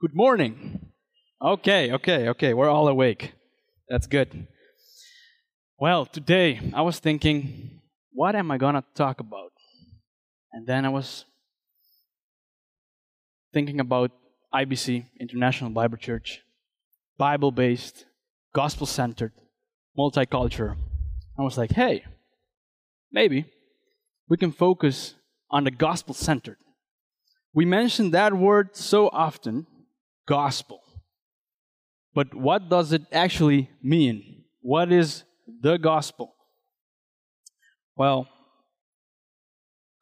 Good morning. Okay, okay, okay. We're all awake. That's good. Well, today I was thinking, what am I going to talk about? And then I was thinking about IBC, International Bible Church, Bible based, gospel centered, multicultural. I was like, hey, maybe we can focus on the gospel centered. We mention that word so often, gospel. But what does it actually mean? What is the gospel? Well,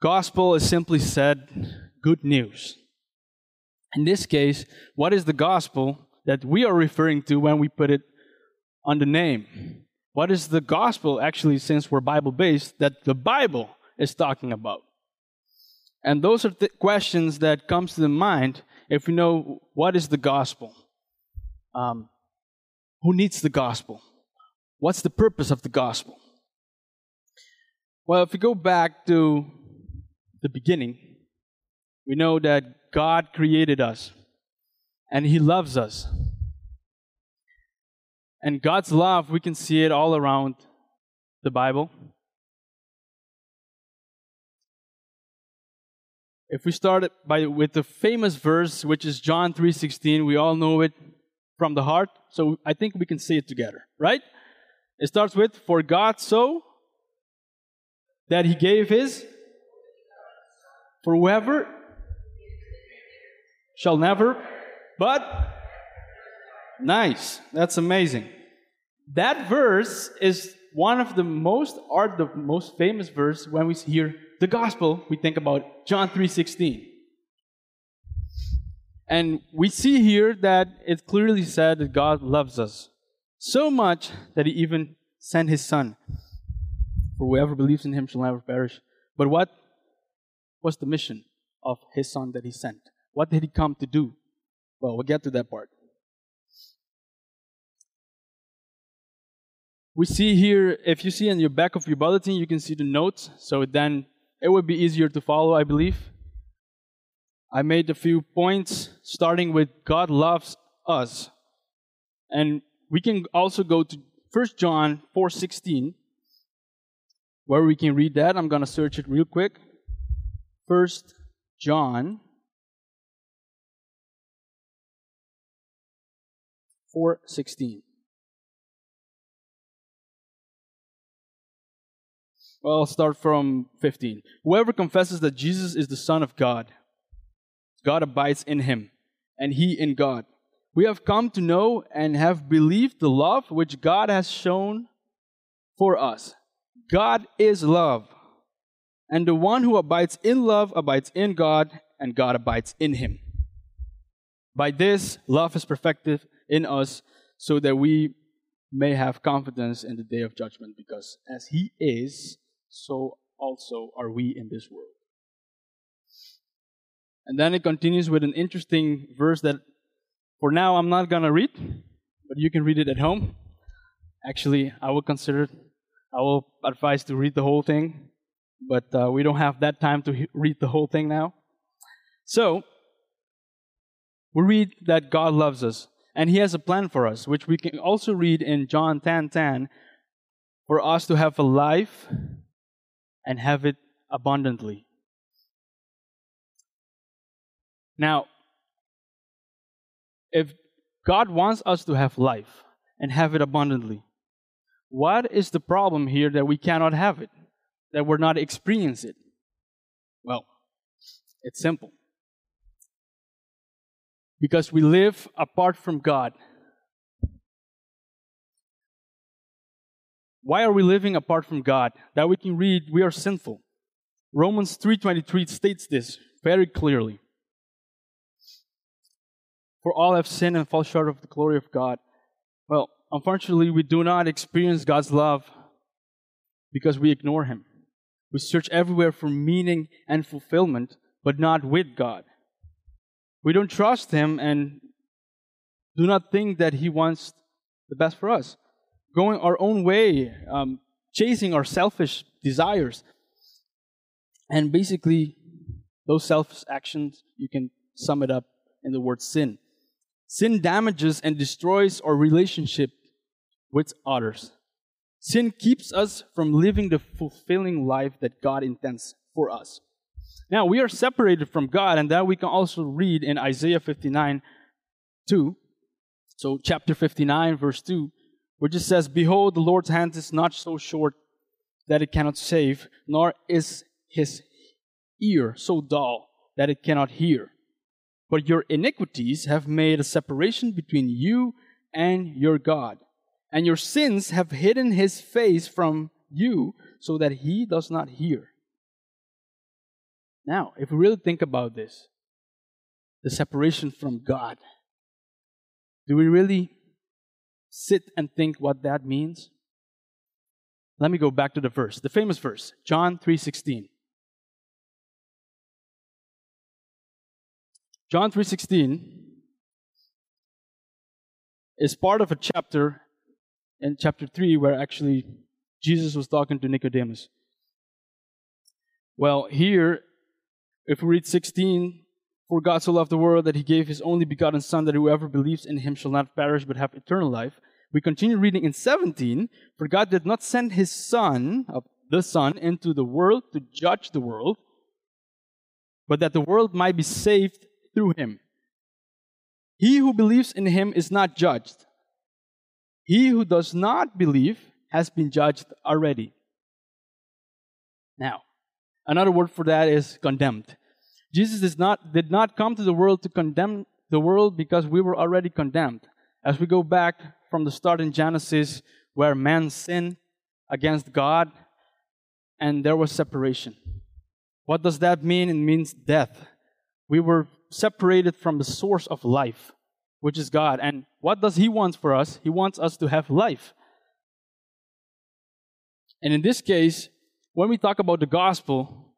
gospel is simply said good news. In this case, what is the gospel that we are referring to when we put it on the name? What is the gospel, actually, since we're Bible based, that the Bible is talking about? And those are the questions that comes to the mind if we know what is the gospel. Um, who needs the gospel? What's the purpose of the gospel? Well, if we go back to the beginning, we know that God created us and He loves us. And God's love, we can see it all around the Bible. If we start it by with the famous verse, which is John 3:16, we all know it from the heart, so I think we can say it together, right? It starts with, "For God so that He gave His for whoever shall never, but nice. That's amazing. That verse is one of the most, or the most famous verse when we hear the gospel. We think about John three sixteen, and we see here that it clearly said that God loves us so much that He even sent His Son. For whoever believes in Him shall never perish. But what was the mission of His Son that He sent? What did he come to do? Well, we'll get to that part. We see here, if you see in your back of your bulletin, you can see the notes, so then it would be easier to follow, I believe. I made a few points, starting with God loves us. And we can also go to 1 John 4.16, where we can read that. I'm going to search it real quick. 1 John 4:16. Well, I'll start from 15. Whoever confesses that Jesus is the Son of God, God abides in him, and he in God. We have come to know and have believed the love which God has shown for us. God is love. And the one who abides in love abides in God, and God abides in him. By this, love is perfected in us so that we may have confidence in the day of judgment because as he is so also are we in this world. And then it continues with an interesting verse that for now i'm not going to read but you can read it at home. Actually i will consider i will advise to read the whole thing but uh, we don't have that time to read the whole thing now. So we read that god loves us and he has a plan for us, which we can also read in John 10 10, for us to have a life and have it abundantly. Now, if God wants us to have life and have it abundantly, what is the problem here that we cannot have it, that we're not experiencing it? Well, it's simple because we live apart from God. Why are we living apart from God? That we can read, we are sinful. Romans 3:23 states this very clearly. For all have sinned and fall short of the glory of God. Well, unfortunately, we do not experience God's love because we ignore him. We search everywhere for meaning and fulfillment, but not with God. We don't trust Him and do not think that He wants the best for us. Going our own way, um, chasing our selfish desires. And basically, those selfish actions, you can sum it up in the word sin. Sin damages and destroys our relationship with others. Sin keeps us from living the fulfilling life that God intends for us. Now, we are separated from God, and that we can also read in Isaiah 59 2. So, chapter 59, verse 2, which it says, Behold, the Lord's hand is not so short that it cannot save, nor is his ear so dull that it cannot hear. But your iniquities have made a separation between you and your God, and your sins have hidden his face from you so that he does not hear. Now, if we really think about this, the separation from God, do we really sit and think what that means? Let me go back to the verse, the famous verse, John 3:16. John 3:16 is part of a chapter in chapter 3 where actually Jesus was talking to Nicodemus. Well, here if we read 16, for God so loved the world that he gave his only begotten Son, that whoever believes in him shall not perish but have eternal life. We continue reading in 17, for God did not send his Son, uh, the Son, into the world to judge the world, but that the world might be saved through him. He who believes in him is not judged. He who does not believe has been judged already. Now, Another word for that is condemned. Jesus did not, did not come to the world to condemn the world because we were already condemned. As we go back from the start in Genesis, where man sinned against God and there was separation. What does that mean? It means death. We were separated from the source of life, which is God. And what does He want for us? He wants us to have life. And in this case, when we talk about the gospel,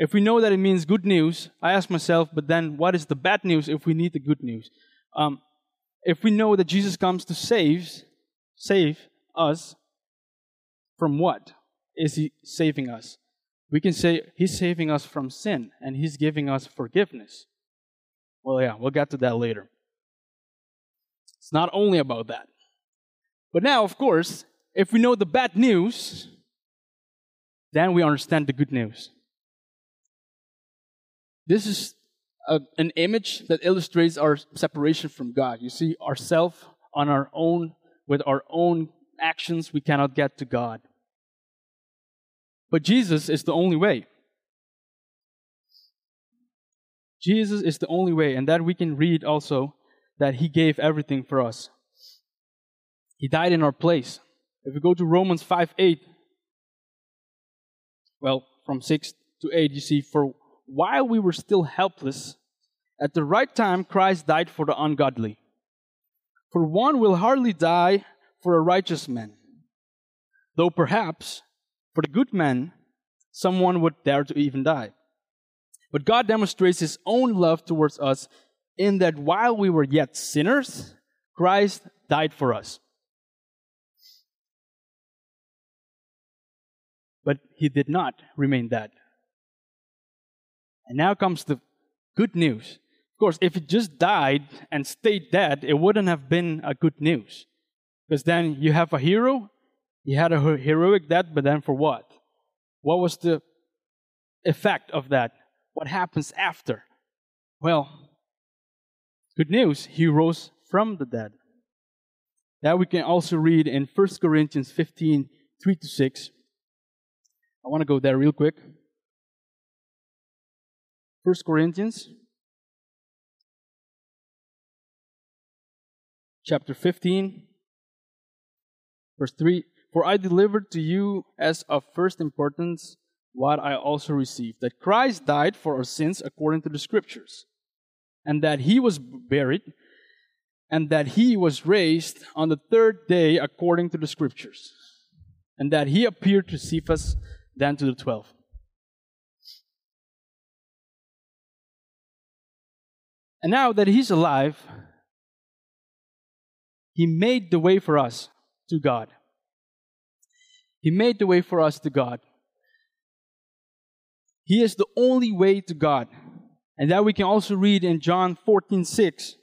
if we know that it means good news, I ask myself, but then what is the bad news if we need the good news? Um, if we know that Jesus comes to save, save us, from what is he saving us? We can say he's saving us from sin and he's giving us forgiveness. Well, yeah, we'll get to that later. It's not only about that. But now, of course, if we know the bad news, then we understand the good news. This is a, an image that illustrates our separation from God. You see, ourself on our own, with our own actions, we cannot get to God. But Jesus is the only way. Jesus is the only way, and that we can read also that He gave everything for us. He died in our place. If we go to Romans 5 8, well, from 6 to 8, you see, for while we were still helpless, at the right time Christ died for the ungodly. For one will hardly die for a righteous man, though perhaps for the good man, someone would dare to even die. But God demonstrates his own love towards us in that while we were yet sinners, Christ died for us. But he did not remain dead. And now comes the good news. Of course, if he just died and stayed dead, it wouldn't have been a good news. Because then you have a hero, he had a heroic death, but then for what? What was the effect of that? What happens after? Well, good news, he rose from the dead. That we can also read in 1 Corinthians 15 3 to 6. I want to go there real quick. First Corinthians chapter 15 verse 3 For I delivered to you as of first importance what I also received that Christ died for our sins according to the scriptures and that he was buried and that he was raised on the third day according to the scriptures and that he appeared to Cephas then to the 12. And now that he's alive, he made the way for us to God. He made the way for us to God. He is the only way to God. And that we can also read in John 14 6.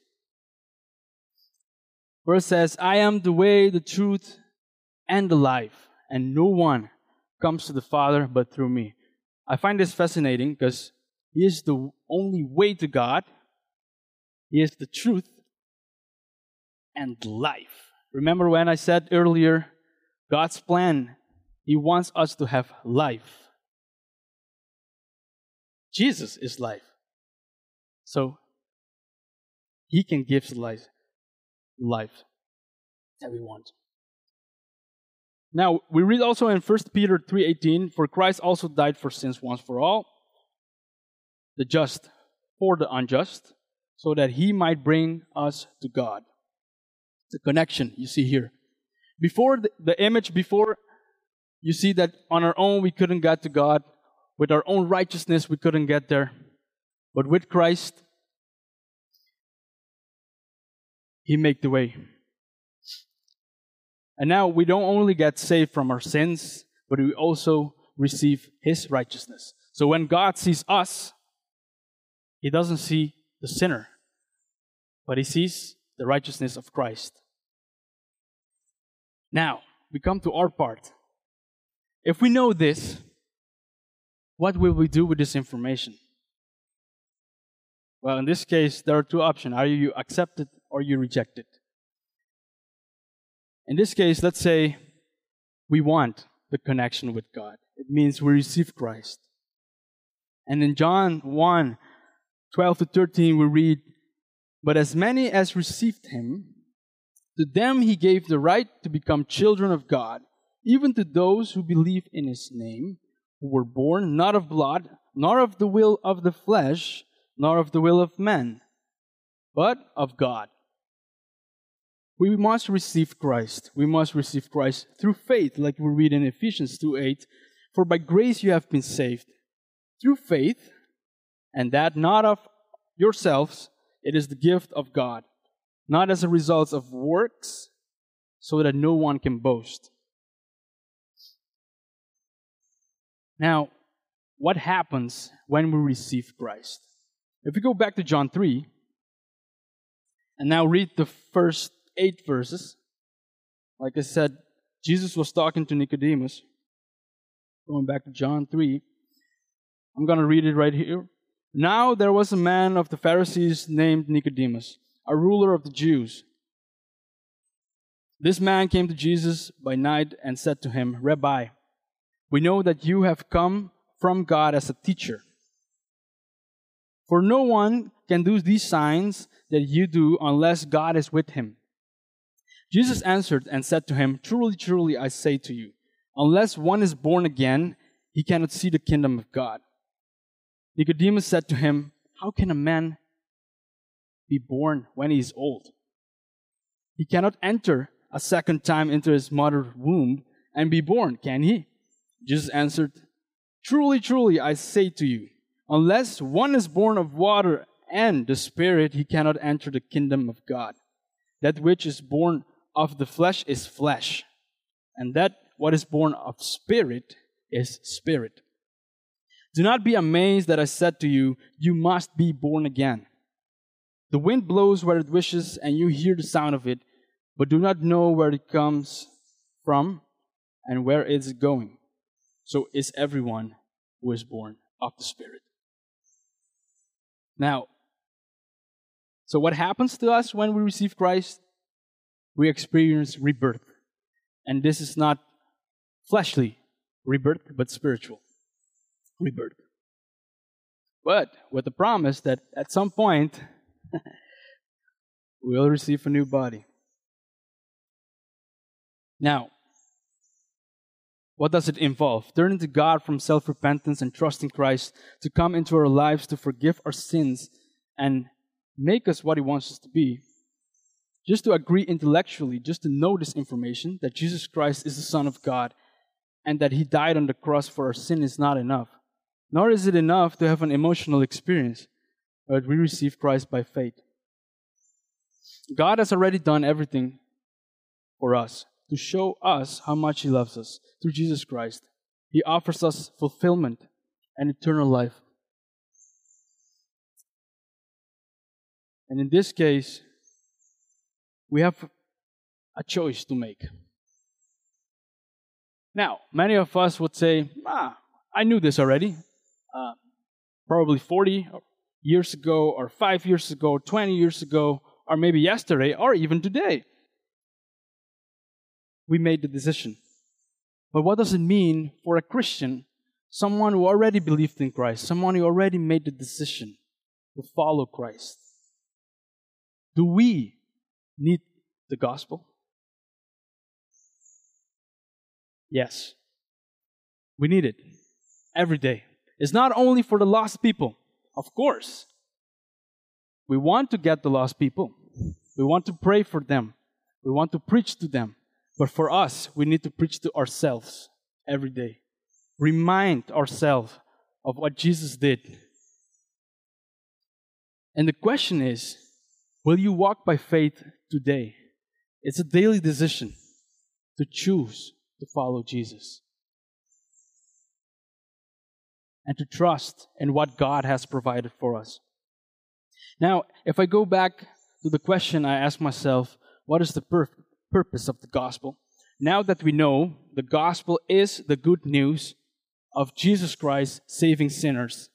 where it says, I am the way, the truth, and the life, and no one comes to the Father but through me. I find this fascinating because He is the only way to God, He is the truth and life. Remember when I said earlier, God's plan, He wants us to have life. Jesus is life. So He can give life, life that we want. Now, we read also in 1 Peter 3:18, for Christ also died for sins once for all, the just for the unjust, so that he might bring us to God. The connection you see here. Before the, the image, before you see that on our own we couldn't get to God, with our own righteousness we couldn't get there. But with Christ, He made the way. And now we don't only get saved from our sins, but we also receive His righteousness. So when God sees us, He doesn't see the sinner, but He sees the righteousness of Christ. Now, we come to our part. If we know this, what will we do with this information? Well, in this case, there are two options. Are you accept it or you reject it? In this case, let's say we want the connection with God. It means we receive Christ. And in John 1 12 to 13, we read, But as many as received him, to them he gave the right to become children of God, even to those who believe in his name, who were born not of blood, nor of the will of the flesh, nor of the will of men, but of God. We must receive Christ. We must receive Christ through faith, like we read in Ephesians 2 8. For by grace you have been saved through faith, and that not of yourselves, it is the gift of God, not as a result of works, so that no one can boast. Now, what happens when we receive Christ? If we go back to John 3, and now read the first eight verses. Like I said, Jesus was talking to Nicodemus. Going back to John 3. I'm going to read it right here. Now there was a man of the Pharisees named Nicodemus, a ruler of the Jews. This man came to Jesus by night and said to him, Rabbi, we know that you have come from God as a teacher. For no one can do these signs that you do unless God is with him. Jesus answered and said to him, Truly, truly, I say to you, unless one is born again, he cannot see the kingdom of God. Nicodemus said to him, How can a man be born when he is old? He cannot enter a second time into his mother's womb and be born, can he? Jesus answered, Truly, truly, I say to you, unless one is born of water and the Spirit, he cannot enter the kingdom of God. That which is born of the flesh is flesh, and that what is born of spirit is spirit. Do not be amazed that I said to you, You must be born again. The wind blows where it wishes, and you hear the sound of it, but do not know where it comes from and where it is going. So is everyone who is born of the Spirit. Now, so what happens to us when we receive Christ? we experience rebirth. And this is not fleshly rebirth, but spiritual rebirth. But with the promise that at some point we'll receive a new body. Now, what does it involve? Turning to God from self repentance and trusting Christ to come into our lives to forgive our sins and make us what He wants us to be just to agree intellectually, just to know this information that Jesus Christ is the Son of God and that He died on the cross for our sin is not enough. Nor is it enough to have an emotional experience, but we receive Christ by faith. God has already done everything for us to show us how much He loves us through Jesus Christ. He offers us fulfillment and eternal life. And in this case, we have a choice to make. Now, many of us would say, ah, I knew this already. Uh, probably 40 years ago, or five years ago, 20 years ago, or maybe yesterday, or even today. We made the decision. But what does it mean for a Christian, someone who already believed in Christ, someone who already made the decision to follow Christ? Do we need the gospel? Yes. We need it every day. It's not only for the lost people, of course. We want to get the lost people. We want to pray for them. We want to preach to them. But for us, we need to preach to ourselves every day. Remind ourselves of what Jesus did. And the question is will you walk by faith today? It's a daily decision to choose to follow Jesus and to trust in what God has provided for us. Now, if I go back to the question I asked myself, what is the pur- purpose of the gospel? Now that we know the gospel is the good news of Jesus Christ saving sinners,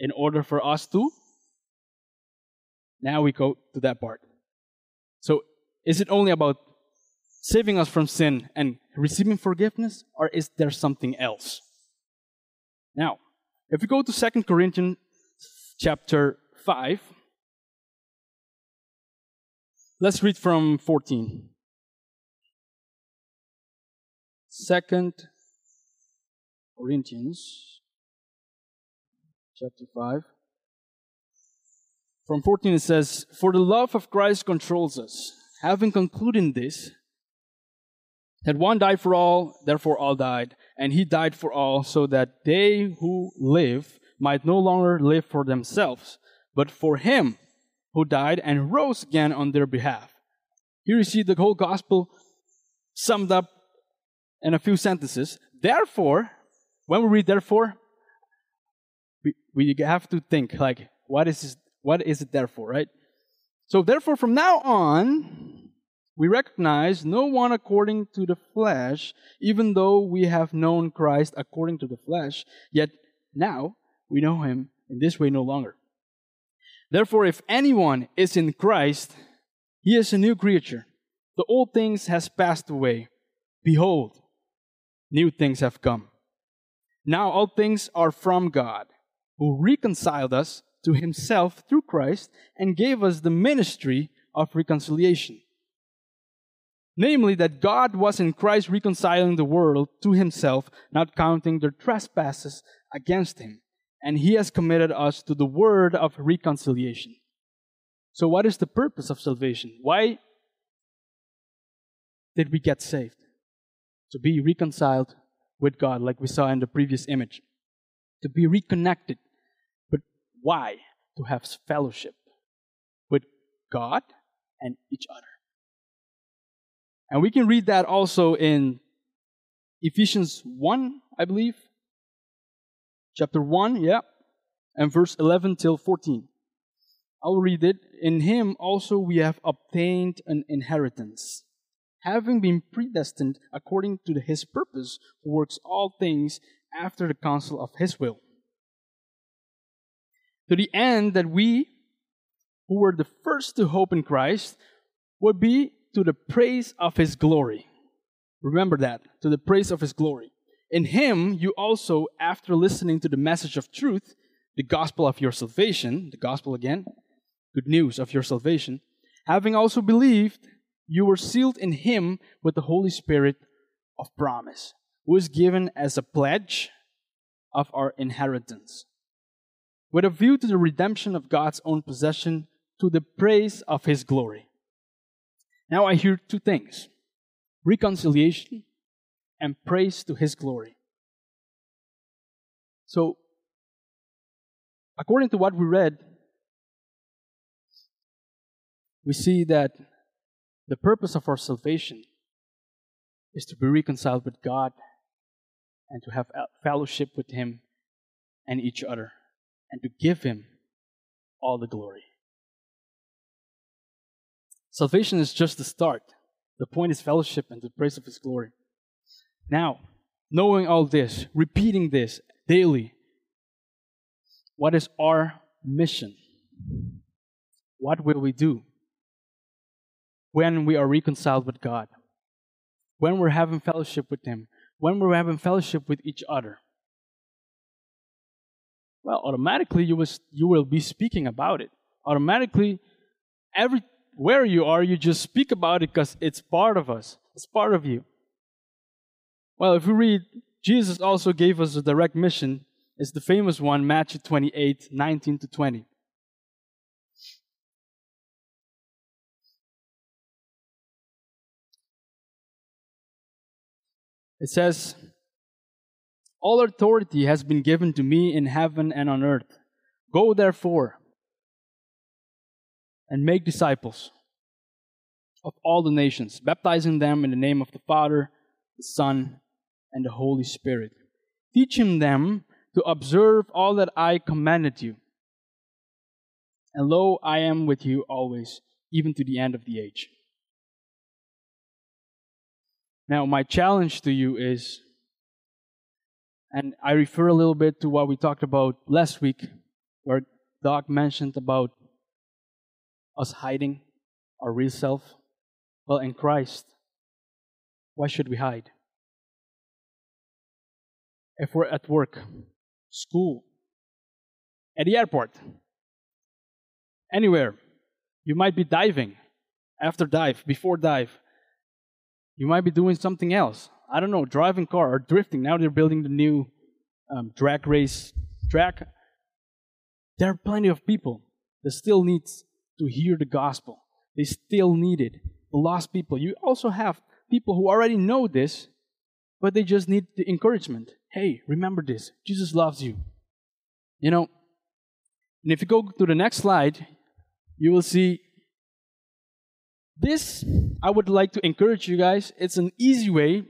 in order for us to, now we go to that part. So, is it only about saving us from sin and receiving forgiveness, or is there something else? Now, if we go to Second Corinthians chapter 5, let's read from 14. Second Corinthians chapter 5. From 14 it says, For the love of Christ controls us, having concluded this, that one died for all, therefore all died. And he died for all, so that they who live might no longer live for themselves, but for him who died and rose again on their behalf. Here you see the whole gospel summed up in a few sentences. Therefore, when we read therefore, we, we have to think like, what is, this, what is it therefore, right? So therefore, from now on, we recognize no one according to the flesh, even though we have known Christ according to the flesh, yet now we know him in this way no longer. Therefore, if anyone is in Christ, he is a new creature. The old things has passed away. Behold, new things have come. Now all things are from God, who reconciled us to himself through Christ and gave us the ministry of reconciliation namely that God was in Christ reconciling the world to himself, not counting their trespasses against him. And he has committed us to the word of reconciliation. So, what is the purpose of salvation? Why did we get saved? To be reconciled with God, like we saw in the previous image. To be reconnected. But why? To have fellowship with God and each other. And we can read that also in Ephesians 1, I believe. Chapter 1, yeah. And verse 11 till 14. I'll read it. In him also we have obtained an inheritance, having been predestined according to his purpose, who works all things after the counsel of his will. To the end that we, who were the first to hope in Christ, would be to the praise of his glory. Remember that, to the praise of his glory. In him, you also, after listening to the message of truth, the gospel of your salvation, the gospel again, good news of your salvation, having also believed, you were sealed in him with the Holy Spirit of promise, who is given as a pledge of our inheritance, with a view to the redemption of God's own possession to the praise of his glory. Now I hear two things reconciliation and praise to his glory. So, according to what we read, we see that the purpose of our salvation is to be reconciled with God and to have fellowship with Him and each other and to give Him all the glory. Salvation is just the start. The point is fellowship and the praise of His glory. Now, knowing all this, repeating this daily, what is our mission? What will we do when we are reconciled with God? When we're having fellowship with Him? When we're having fellowship with each other? Well, automatically you will, you will be speaking about it. Automatically, everywhere you are, you just speak about it because it's part of us, it's part of you. Well, if we read, Jesus also gave us a direct mission. It's the famous one, Matthew 28 19 to 20. It says, All authority has been given to me in heaven and on earth. Go therefore and make disciples of all the nations, baptizing them in the name of the Father, the Son, and the Holy Spirit, teaching them to observe all that I commanded you. And lo, I am with you always, even to the end of the age. Now, my challenge to you is, and I refer a little bit to what we talked about last week, where Doc mentioned about us hiding our real self. Well, in Christ, why should we hide? If we're at work, school, at the airport, anywhere, you might be diving, after dive, before dive, you might be doing something else. I don't know, driving car or drifting. Now they're building the new um, drag race track. There are plenty of people that still need to hear the gospel. They still need it. The lost people. You also have people who already know this, but they just need the encouragement. Hey, remember this. Jesus loves you. You know, and if you go to the next slide, you will see this, I would like to encourage you guys. It's an easy way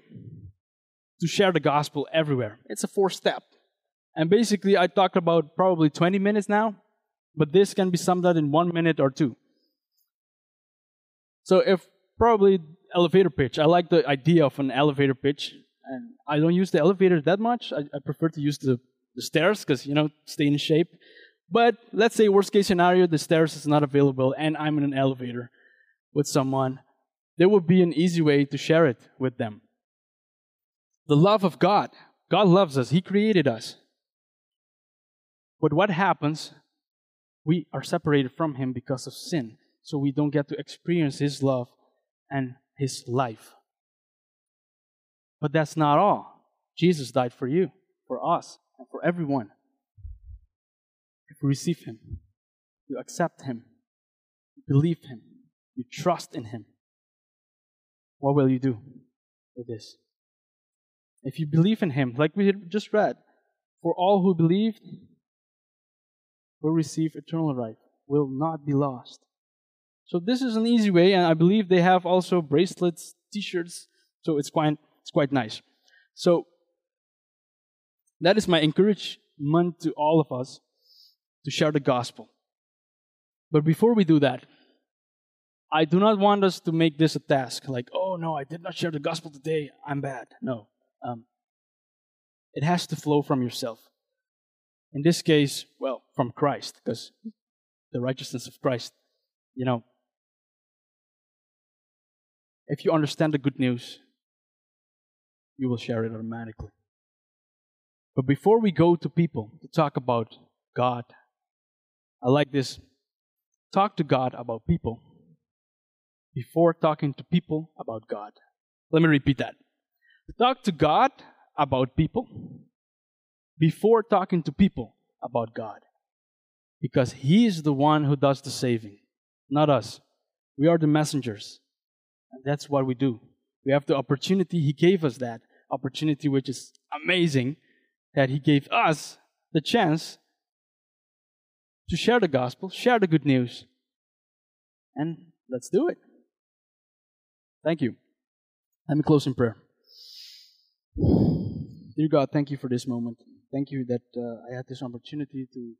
to share the gospel everywhere. It's a four step. And basically, I talked about probably 20 minutes now, but this can be summed up in one minute or two. So, if probably elevator pitch, I like the idea of an elevator pitch. And I don't use the elevator that much. I, I prefer to use the, the stairs because, you know, stay in shape. But let's say, worst case scenario, the stairs is not available and I'm in an elevator with someone, there would be an easy way to share it with them. The love of God. God loves us, He created us. But what happens? We are separated from Him because of sin, so we don't get to experience His love and His life. But that's not all. Jesus died for you, for us, and for everyone. If you receive Him, you accept Him, you believe Him, you trust in Him, what will you do with this? If you believe in Him, like we just read, for all who believed will receive eternal life, will not be lost. So this is an easy way, and I believe they have also bracelets, T-shirts, so it's quite it's quite nice. So that is my encouragement to all of us to share the gospel. But before we do that, I do not want us to make this a task like, oh no, I did not share the gospel today, I'm bad. No. Um, it has to flow from yourself. In this case, well, from Christ, because the righteousness of Christ, you know, if you understand the good news, you will share it automatically. But before we go to people to talk about God, I like this talk to God about people before talking to people about God. Let me repeat that. Talk to God about people before talking to people about God. Because He is the one who does the saving, not us. We are the messengers. And that's what we do. We have the opportunity. He gave us that opportunity, which is amazing, that He gave us the chance to share the gospel, share the good news. And let's do it. Thank you. Let me close in prayer. Dear God, thank you for this moment. Thank you that uh, I had this opportunity to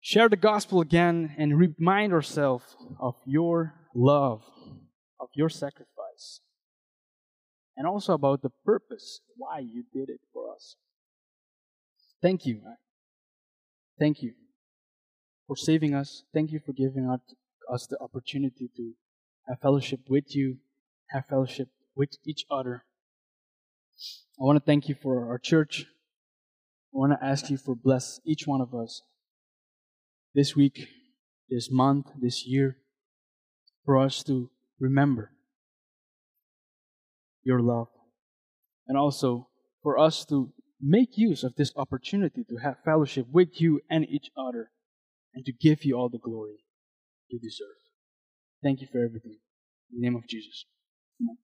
share the gospel again and remind ourselves of your love, of your sacrifice. and also about the purpose why you did it for us. Thank you. Thank you for saving us. Thank you for giving us the opportunity to have fellowship with you, have fellowship with each other. I want to thank you for our church. I want to ask you for bless each one of us this week, this month, this year, for us to remember your love. And also for us to make use of this opportunity to have fellowship with you and each other and to give you all the glory you deserve. Thank you for everything. In the name of Jesus. Amen.